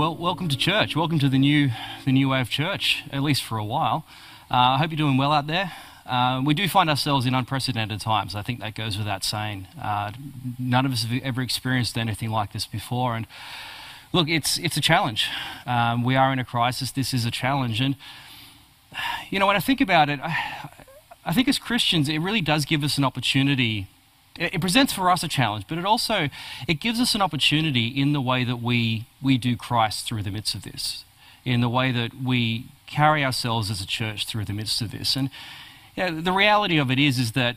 Well, welcome to church. Welcome to the new, the new way of church, at least for a while. Uh, I hope you're doing well out there. Uh, we do find ourselves in unprecedented times. I think that goes without saying. Uh, none of us have ever experienced anything like this before. And look, it's, it's a challenge. Um, we are in a crisis. This is a challenge. And, you know, when I think about it, I, I think as Christians, it really does give us an opportunity it presents for us a challenge, but it also it gives us an opportunity in the way that we we do Christ through the midst of this, in the way that we carry ourselves as a church through the midst of this. And you know, the reality of it is is that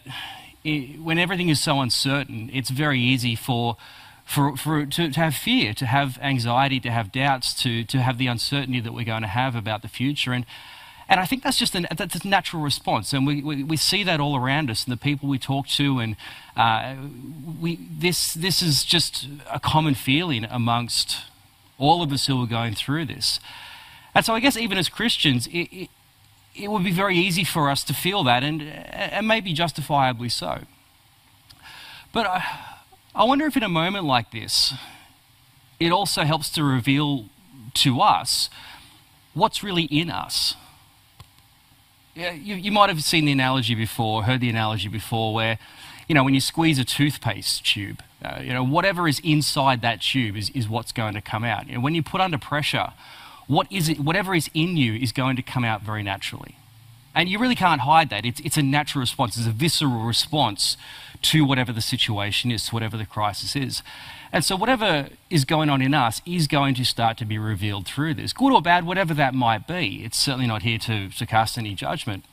it, when everything is so uncertain, it's very easy for for, for to, to have fear, to have anxiety, to have doubts, to to have the uncertainty that we're going to have about the future. And and I think that's just a, that's a natural response. And we, we, we, see that all around us and the people we talk to. And uh, we, this, this is just a common feeling amongst all of us who are going through this. And so I guess even as Christians, it, it, it would be very easy for us to feel that, and, and maybe justifiably so. But I, I wonder if in a moment like this, it also helps to reveal to us what's really in us you, you might have seen the analogy before, heard the analogy before, where, you know, when you squeeze a toothpaste tube, uh, you know, whatever is inside that tube is, is what's going to come out. You know, when you put under pressure, what is it, whatever is in you is going to come out very naturally. And you really can't hide that. It's, it's a natural response, it's a visceral response to whatever the situation is, to whatever the crisis is. And so, whatever is going on in us is going to start to be revealed through this, good or bad, whatever that might be. It's certainly not here to, to cast any judgment.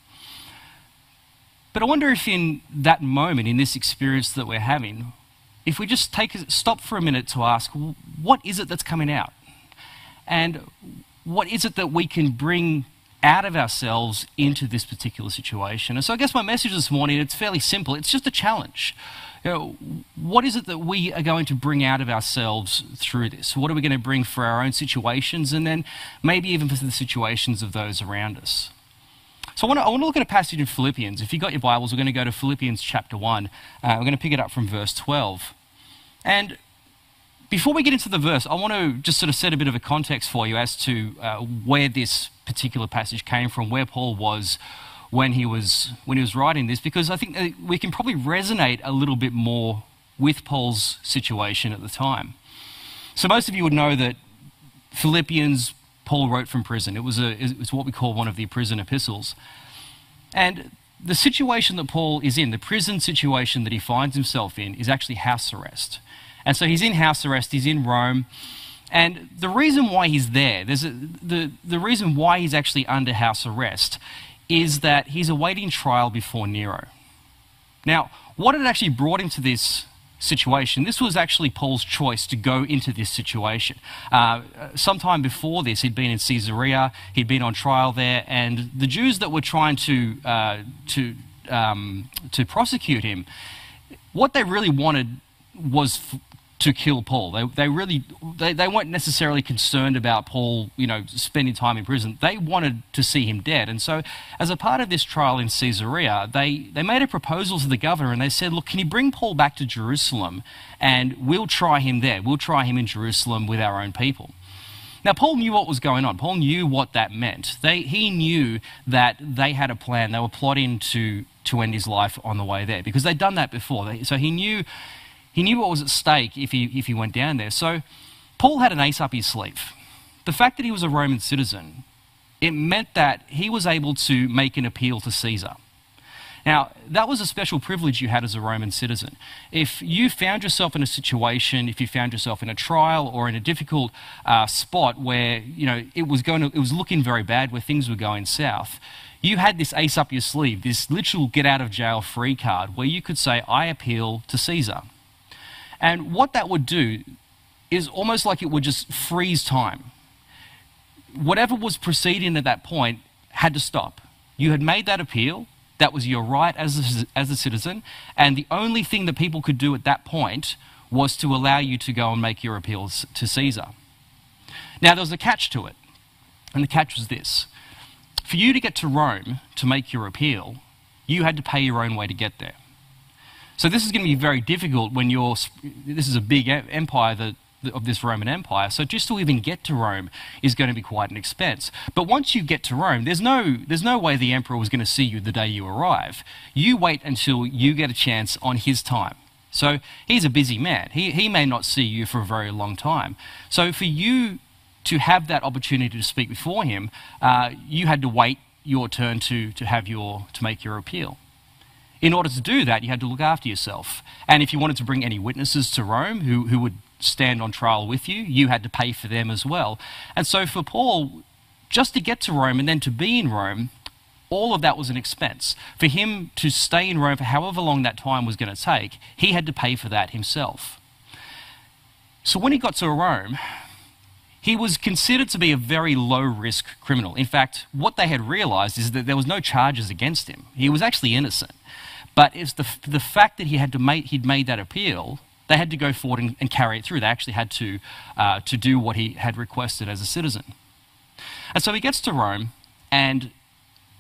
But I wonder if, in that moment, in this experience that we're having, if we just take a stop for a minute to ask, what is it that's coming out? And what is it that we can bring out of ourselves into this particular situation? And so I guess my message this morning, it's fairly simple. It's just a challenge. You know, what is it that we are going to bring out of ourselves through this? What are we going to bring for our own situations and then maybe even for the situations of those around us? So I want to, I want to look at a passage in Philippians. If you've got your Bibles, we're going to go to Philippians chapter 1. Uh, we're going to pick it up from verse 12. And before we get into the verse, I want to just sort of set a bit of a context for you as to uh, where this particular passage came from, where Paul was when he was when he was writing this because I think we can probably resonate a little bit more with Paul's situation at the time. So most of you would know that Philippians Paul wrote from prison. It was a it was what we call one of the prison epistles. And the situation that Paul is in, the prison situation that he finds himself in, is actually house arrest. And so he's in house arrest, he's in Rome. And the reason why he's there, there's a, the, the reason why he's actually under house arrest is that he's awaiting trial before Nero. Now, what had actually brought him to this situation? This was actually Paul's choice to go into this situation. Uh, sometime before this, he'd been in Caesarea, he'd been on trial there, and the Jews that were trying to, uh, to, um, to prosecute him, what they really wanted was to kill Paul. They, they really they, they weren't necessarily concerned about Paul, you know, spending time in prison. They wanted to see him dead. And so, as a part of this trial in Caesarea, they, they made a proposal to the governor and they said, look, can you bring Paul back to Jerusalem and we'll try him there. We'll try him in Jerusalem with our own people. Now, Paul knew what was going on. Paul knew what that meant. They, he knew that they had a plan. They were plotting to, to end his life on the way there because they'd done that before. They, so he knew he knew what was at stake if he, if he went down there. So Paul had an ace up his sleeve. The fact that he was a Roman citizen, it meant that he was able to make an appeal to Caesar. Now, that was a special privilege you had as a Roman citizen. If you found yourself in a situation, if you found yourself in a trial or in a difficult uh, spot where you know it was going to, it was looking very bad, where things were going south, you had this ace up your sleeve, this literal get out of jail free card, where you could say, "I appeal to Caesar." And what that would do is almost like it would just freeze time. Whatever was proceeding at that point had to stop. You had made that appeal, that was your right as a, as a citizen, and the only thing that people could do at that point was to allow you to go and make your appeals to Caesar. Now, there was a catch to it, and the catch was this. For you to get to Rome to make your appeal, you had to pay your own way to get there. So this is going to be very difficult when you're. This is a big empire that of this Roman Empire. So just to even get to Rome is going to be quite an expense. But once you get to Rome, there's no, there's no way the emperor was going to see you the day you arrive. You wait until you get a chance on his time. So he's a busy man. He, he may not see you for a very long time. So for you to have that opportunity to speak before him, uh, you had to wait your turn to, to have your to make your appeal. In order to do that, you had to look after yourself. And if you wanted to bring any witnesses to Rome who, who would stand on trial with you, you had to pay for them as well. And so for Paul, just to get to Rome and then to be in Rome, all of that was an expense. For him to stay in Rome for however long that time was going to take, he had to pay for that himself. So when he got to Rome, he was considered to be a very low risk criminal. In fact, what they had realized is that there was no charges against him. He was actually innocent. But it's the, the fact that he had to make, he'd made that appeal, they had to go forward and, and carry it through. They actually had to, uh, to do what he had requested as a citizen. And so he gets to Rome and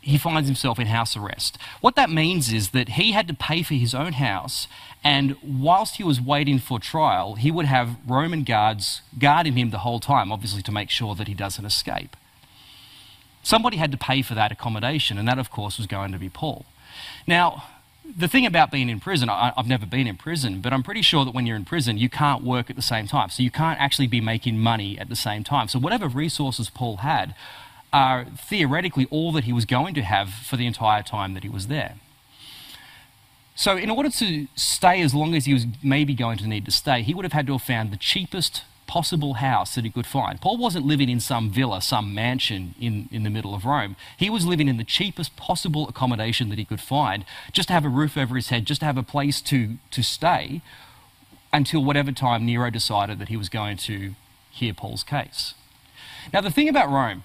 he finds himself in house arrest. What that means is that he had to pay for his own house, and whilst he was waiting for trial, he would have Roman guards guarding him the whole time, obviously to make sure that he doesn't escape. Somebody had to pay for that accommodation, and that, of course, was going to be Paul. Now, the thing about being in prison, I, have never been in prison, but I'm pretty sure that when you're in prison, you can't work at the same time. So you can't actually be making money at the same time. So whatever resources Paul had are theoretically all that he was going to have for the entire time that he was there. So, in order to stay as long as he was maybe going to need to stay, he would have had to have found the cheapest possible house that he could find. Paul wasn't living in some villa, some mansion in, in the middle of Rome. He was living in the cheapest possible accommodation that he could find, just to have a roof over his head, just to have a place to, to stay until whatever time Nero decided that he was going to hear Paul's case. Now, the thing about Rome,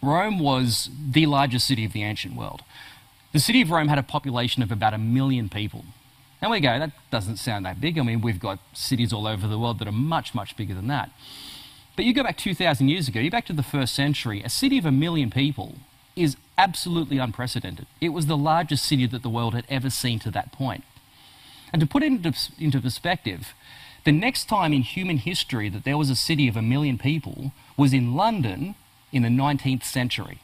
Rome was the largest city of the ancient world. The city of Rome had a population of about a million people. And we go, that doesn't sound that big. I mean, we've got cities all over the world that are much, much bigger than that. But you go back 2,000 years ago, you back to the first century, a city of a million people is absolutely unprecedented. It was the largest city that the world had ever seen to that point. And to put it into, into perspective, the next time in human history that there was a city of a million people was in London in the 19th century.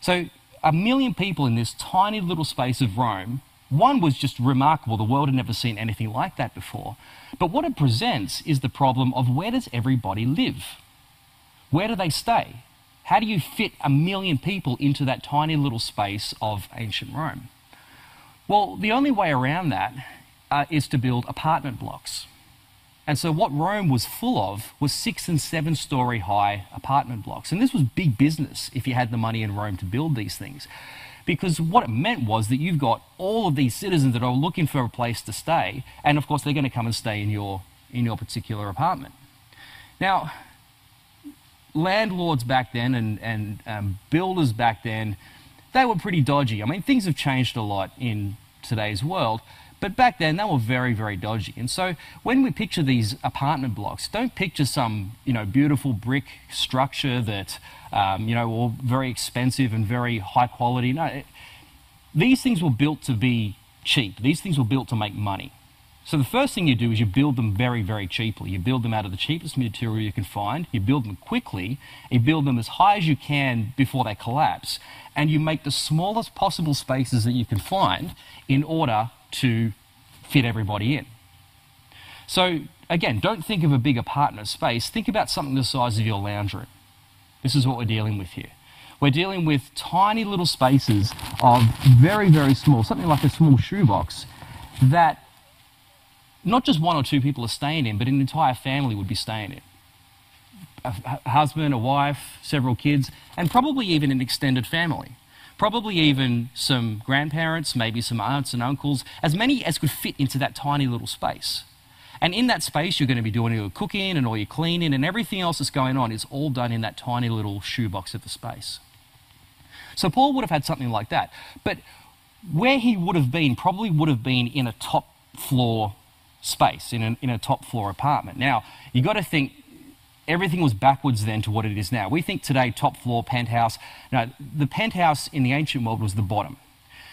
So, a million people in this tiny little space of Rome one was just remarkable. The world had never seen anything like that before. But what it presents is the problem of where does everybody live? Where do they stay? How do you fit a million people into that tiny little space of ancient Rome? Well, the only way around that uh, is to build apartment blocks. And so, what Rome was full of was six and seven story high apartment blocks. And this was big business if you had the money in Rome to build these things. Because what it meant was that you've got all of these citizens that are looking for a place to stay, and of course they're going to come and stay in your, in your particular apartment. Now, landlords back then and, and um, builders back then, they were pretty dodgy. I mean, things have changed a lot in today's world, but back then they were very, very dodgy. And so when we picture these apartment blocks, don't picture some, you know, beautiful brick structure that um, you know, all very expensive and very high quality. No, it, these things were built to be cheap. These things were built to make money. So the first thing you do is you build them very, very cheaply. You build them out of the cheapest material you can find. You build them quickly. You build them as high as you can before they collapse. And you make the smallest possible spaces that you can find in order to fit everybody in. So again, don't think of a big apartment space. Think about something the size of your lounge room. This is what we're dealing with here. We're dealing with tiny little spaces of very, very small, something like a small shoebox, that not just one or two people are staying in, but an entire family would be staying in. A husband, a wife, several kids, and probably even an extended family. Probably even some grandparents, maybe some aunts and uncles, as many as could fit into that tiny little space. And in that space, you're going to be doing your cooking and all your cleaning and everything else that's going on is all done in that tiny little shoebox of the space. So Paul would have had something like that. But where he would have been probably would have been in a top floor space, in a, in a top floor apartment. Now, you've got to think everything was backwards then to what it is now. We think today top floor, penthouse. No, the penthouse in the ancient world was the bottom.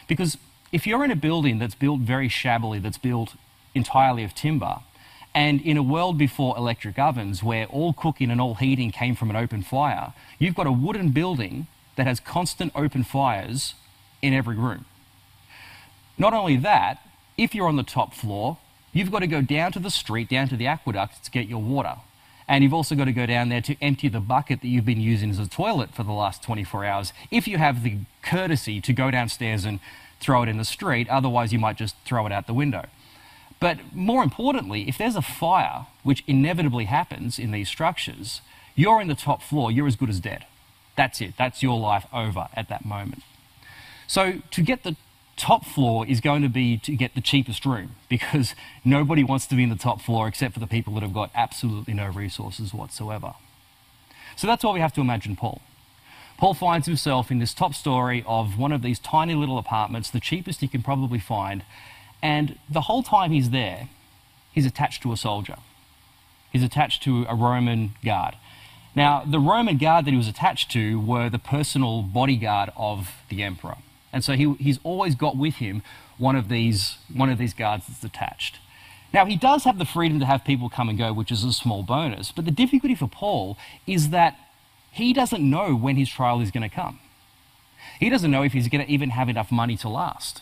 Because if you're in a building that's built very shabbily, that's built entirely of timber, And in a world before electric ovens, where all cooking and all heating came from an open fire, you've got a wooden building that has constant open fires in every room. Not only that, if you're on the top floor, you've got to go down to the street, down to the aqueduct to get your water. And you've also got to go down there to empty the bucket that you've been using as a toilet for the last 24 hours, if you have the courtesy to go downstairs and throw it in the street, otherwise, you might just throw it out the window. But more importantly, if there's a fire, which inevitably happens in these structures, you're in the top floor, you're as good as dead. That's it. That's your life over at that moment. So to get the top floor is going to be to get the cheapest room because nobody wants to be in the top floor except for the people that have got absolutely no resources whatsoever. So that's why we have to imagine Paul. Paul finds himself in this top story of one of these tiny little apartments, the cheapest he can probably find, and the whole time he's there, he's attached to a soldier. He's attached to a Roman guard. Now, the Roman guard that he was attached to were the personal bodyguard of the emperor. And so he, he's always got with him one of, these, one of these guards that's attached. Now, he does have the freedom to have people come and go, which is a small bonus. But the difficulty for Paul is that he doesn't know when his trial is going to come. He doesn't know if he's going to even have enough money to last.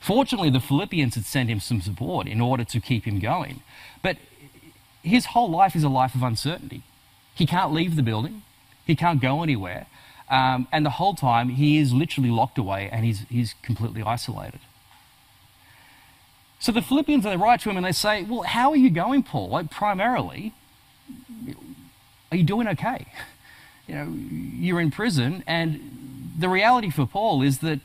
Fortunately, the Philippians had sent him some support in order to keep him going. But his whole life is a life of uncertainty. He can't leave the building, he can't go anywhere. Um, and the whole time, he is literally locked away and he's, he's completely isolated. So the Philippians, they write to him and they say, Well, how are you going, Paul? Like, primarily, are you doing okay? You know, you're in prison, and the reality for Paul is that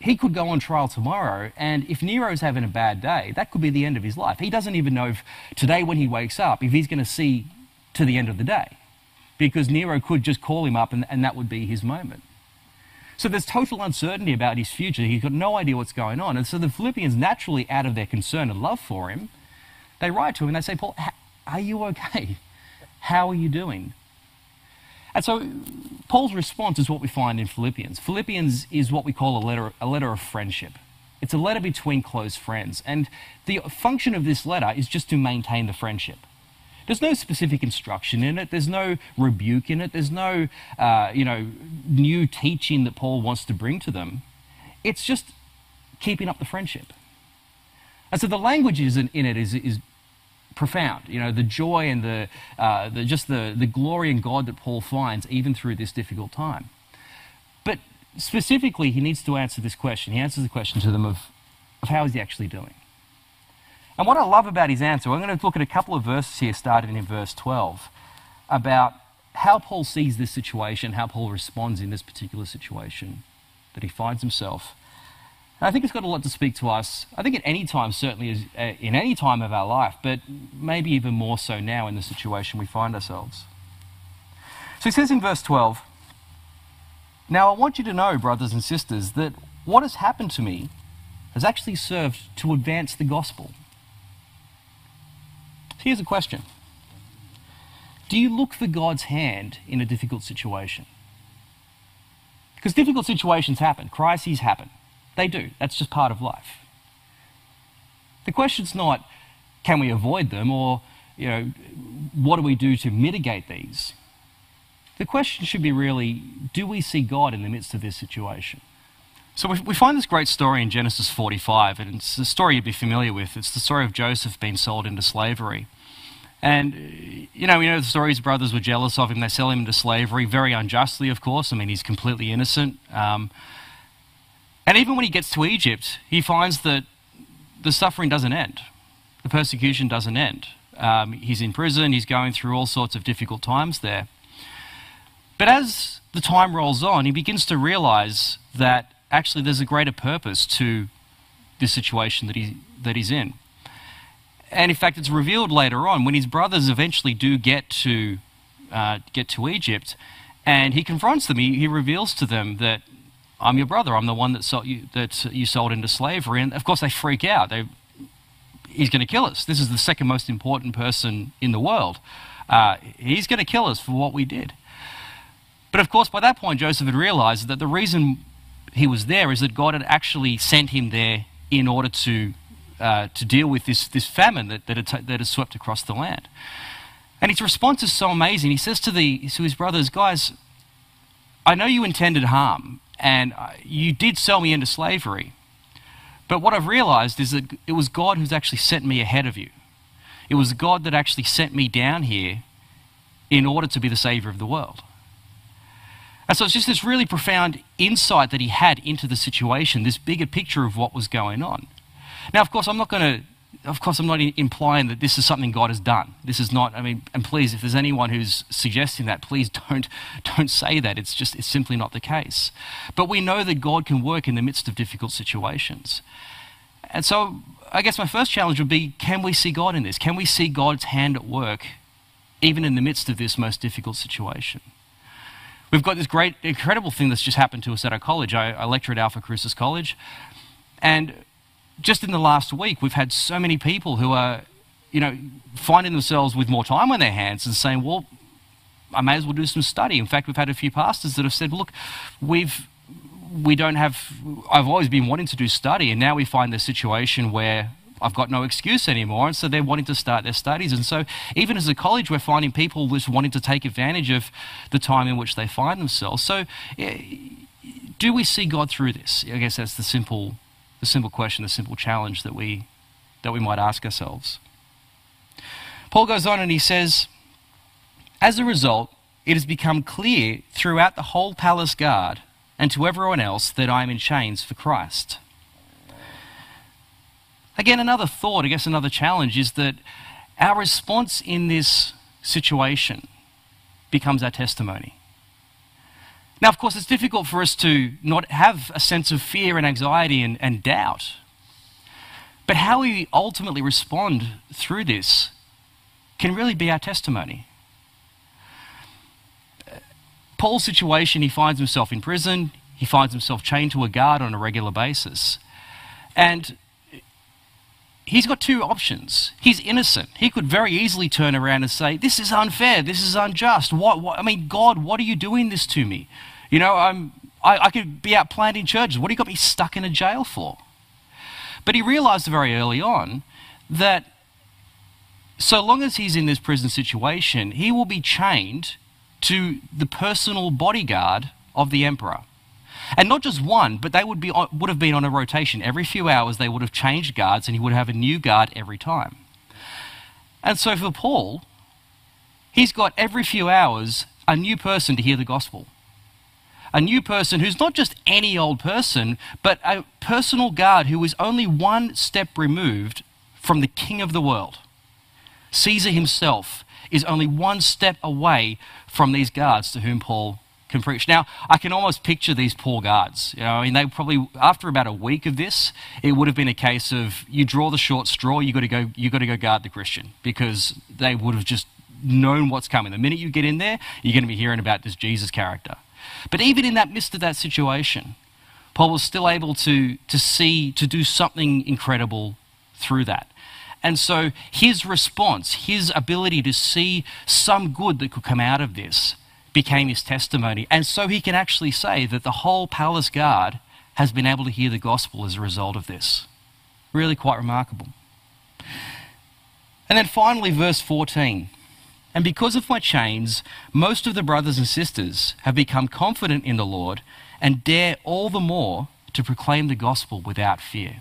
he could go on trial tomorrow, and if Nero's having a bad day, that could be the end of his life. He doesn't even know if today, when he wakes up, if he's going to see to the end of the day. Because Nero could just call him up and, and that would be his moment. So there's total uncertainty about his future. He's got no idea what's going on. And so the Philippians, naturally, out of their concern and love for him, they write to him and they say, Paul, are you okay? How are you doing? And so Paul's response is what we find in Philippians. Philippians is what we call a letter, a letter of friendship. It's a letter between close friends. And the function of this letter is just to maintain the friendship. There's no specific instruction in it. There's no rebuke in it. There's no, uh, you know, new teaching that Paul wants to bring to them. It's just keeping up the friendship. And so the language in, in it is, is profound. You know, the joy and the, uh, the just the, the glory in God that Paul finds even through this difficult time. But specifically, he needs to answer this question. He answers the question to them of, of how is he actually doing? And what I love about his answer, I'm going to look at a couple of verses here, starting in verse 12, about how Paul sees this situation, how Paul responds in this particular situation that he finds himself. And I think it's got a lot to speak to us. I think at any time, certainly uh, in any time of our life, but maybe even more so now in the situation we find ourselves. So he says in verse 12, Now I want you to know, brothers and sisters, that what has happened to me has actually served to advance the gospel Here's a question Do you look for God's hand in a difficult situation? Because difficult situations happen, crises happen. They do. That's just part of life. The question's not can we avoid them or you know what do we do to mitigate these? The question should be really do we see God in the midst of this situation? So we, we find this great story in Genesis 45, and it's a story you'd be familiar with. It's the story of Joseph being sold into slavery. And, you know, we know the story his brothers were jealous of him. They sell him into slavery, very unjustly, of course. I mean, he's completely innocent. Um, and even when he gets to Egypt, he finds that the suffering doesn't end, the persecution doesn't end. Um, he's in prison, he's going through all sorts of difficult times there. But as the time rolls on, he begins to realize that actually there's a greater purpose to this situation that, he, that he's in. And in fact, it's revealed later on when his brothers eventually do get to uh, get to Egypt, and he confronts them. He, he, reveals to them that I'm your brother. I'm the one that sold you, that you sold into slavery. And of course, they freak out. They, he's going to kill us. This is the second most important person in the world. Uh, he's going to kill us for what we did. But of course, by that point, Joseph had realized that the reason he was there is that God had actually sent him there in order to uh, to deal with this, this famine that, that, had, that has swept across the land. And his response is so amazing. He says to, the, to his brothers, Guys, I know you intended harm, and uh, you did sell me into slavery. But what I've realized is that it was God who's actually sent me ahead of you. It was God that actually sent me down here in order to be the Savior of the world. And so it's just this really profound insight that he had into the situation, this bigger picture of what was going on. Now, of course, I'm not going to of course, I'm not implying that this is something God has done. This is not. I mean, and please, if there's anyone who's suggesting that, please don't don't say that. It's just it's simply not the case. But we know that God can work in the midst of difficult situations, and so I guess my first challenge would be: Can we see God in this? Can we see God's hand at work, even in the midst of this most difficult situation? We've got this great, incredible thing that's just happened to us at our college. I, I lecture at Alpha Crucis College, and just in the last week, we've had so many people who are, you know, finding themselves with more time on their hands and saying, well, I may as well do some study. In fact, we've had a few pastors that have said, look, we've, we don't have, I've always been wanting to do study, and now we find the situation where I've got no excuse anymore, and so they're wanting to start their studies. And so, even as a college, we're finding people just wanting to take advantage of the time in which they find themselves. So, eh, do we see God through this? I guess that's the simple the simple question, the simple challenge that we, that we might ask ourselves. Paul goes on and he says, As a result, it has become clear throughout the whole palace guard and to everyone else that I am in chains for Christ. Again, another thought, I guess another challenge is that our response in this situation becomes our testimony. Now, of course, it's difficult for us to not have a sense of fear and anxiety and, and doubt. But how we ultimately respond through this can really be our testimony. Paul's situation, he finds himself in prison, he finds himself chained to a guard on a regular basis. And he's got two options. He's innocent. He could very easily turn around and say, This is unfair. This is unjust. What, what I mean, God, what are you doing this to me? You know, I'm, I, I could be out planting churches. What do you got me stuck in a jail for? But he realized very early on that so long as he's in this prison situation, he will be chained to the personal bodyguard of the emperor. And not just one, but they would, be, would have been on a rotation. Every few hours, they would have changed guards, and he would have a new guard every time. And so for Paul, he's got every few hours a new person to hear the gospel. A new person who's not just any old person, but a personal guard who is only one step removed from the king of the world. Caesar himself is only one step away from these guards to whom Paul can preach. Now, I can almost picture these poor guards. You know, I mean, they probably after about a week of this, it would have been a case of you draw the short straw, you got to go, you got to go guard the Christian because they would have just known what's coming. The minute you get in there, you're going to be hearing about this Jesus character. But even in that midst of that situation, Paul was still able to, to see, to do something incredible through that. And so his response, his ability to see some good that could come out of this, became his testimony. And so he can actually say that the whole palace guard has been able to hear the gospel as a result of this. Really quite remarkable. And then finally, verse 14. And because of my chains, most of the brothers and sisters have become confident in the Lord and dare all the more to proclaim the gospel without fear.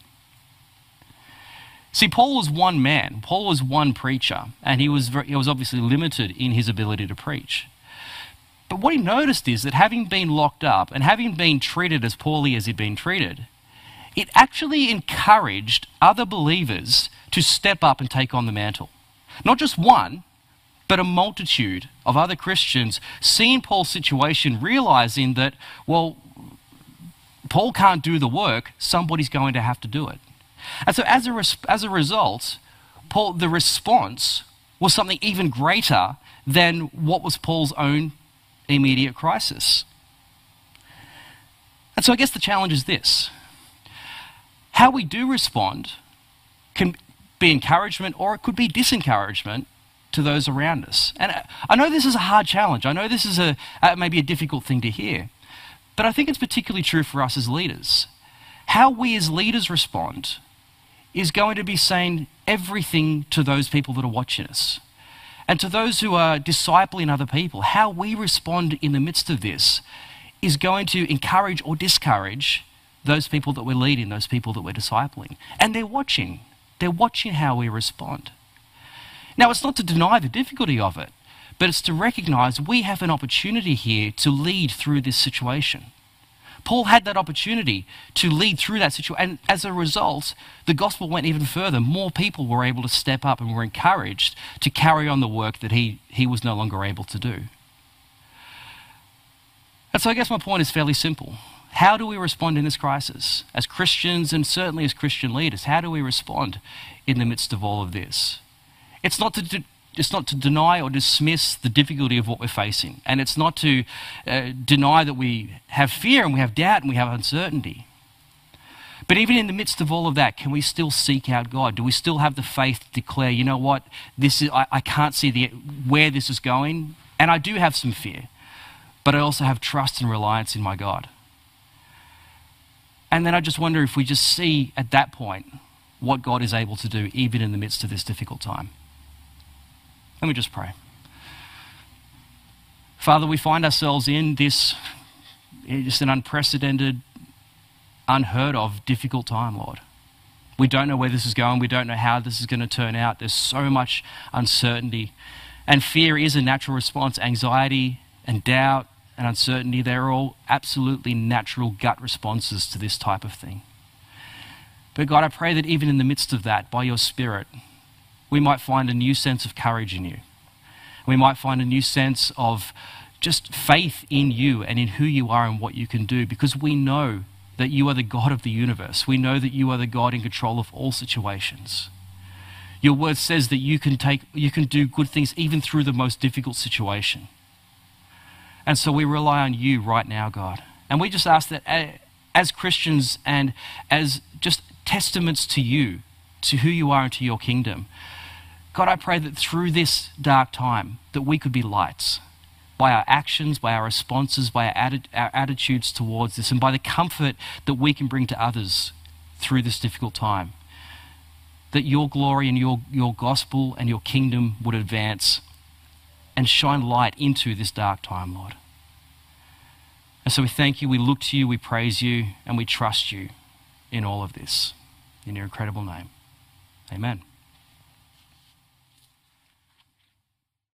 See, Paul was one man. Paul was one preacher, and he was, very, he was obviously limited in his ability to preach. But what he noticed is that having been locked up and having been treated as poorly as he'd been treated, it actually encouraged other believers to step up and take on the mantle. Not just one, but a multitude of other Christians seeing Paul's situation, realizing that, well, Paul can't do the work, somebody's going to have to do it. And so, as a, res- as a result, Paul, the response was something even greater than what was Paul's own immediate crisis. And so I guess the challenge is this how we do respond can be encouragement or it could be disencouragement to those around us. And I know this is a hard challenge. I know this is a, uh, maybe a difficult thing to hear. But I think it's particularly true for us as leaders. How we as leaders respond is going to be saying everything to those people that are watching us. And to those who are discipling other people, how we respond in the midst of this is going to encourage or discourage those people that we're leading, those people that we're discipling. And they're watching. They're watching how we respond. Now, it's not to deny the difficulty of it, but it's to recognize we have an opportunity here to lead through this situation. Paul had that opportunity to lead through that situation. And as a result, the gospel went even further. More people were able to step up and were encouraged to carry on the work that he, he was no longer able to do. And so I guess my point is fairly simple. How do we respond in this crisis? As Christians and certainly as Christian leaders, how do we respond in the midst of all of this? It's not to it's not to deny or dismiss the difficulty of what we're facing. And it's not to uh, deny that we have fear and we have doubt and we have uncertainty. But even in the midst of all of that, can we still seek out God? Do we still have the faith to declare, you know what, this is, I, I can't see the, where this is going, and I do have some fear, but I also have trust and reliance in my God. And then I just wonder if we just see at that point what God is able to do, even in the midst of this difficult time. Let me just pray. Father, we find ourselves in this just an unprecedented, unheard of, difficult time, Lord. We don't know where this is going. We don't know how this is going to turn out. There's so much uncertainty. And fear is a natural response. Anxiety and doubt and uncertainty, they're all absolutely natural gut responses to this type of thing. But God, I pray that even in the midst of that, by your Spirit, we might find a new sense of courage in you. We might find a new sense of just faith in you and in who you are and what you can do because we know that you are the God of the universe. We know that you are the God in control of all situations. Your word says that you can take you can do good things even through the most difficult situation. And so we rely on you right now, God. And we just ask that uh, as Christians and as just testaments to you, to who you are and to your kingdom, God, I pray that through this dark time, that we could be lights by our actions, by our responses, by our, atti- our attitudes towards this, and by the comfort that we can bring to others through this difficult time. That your glory and your, your gospel and your kingdom would advance and shine light into this dark time, Lord. And so we thank you, we look to you, we praise you, and we trust you in all of this. In your incredible name. Amen.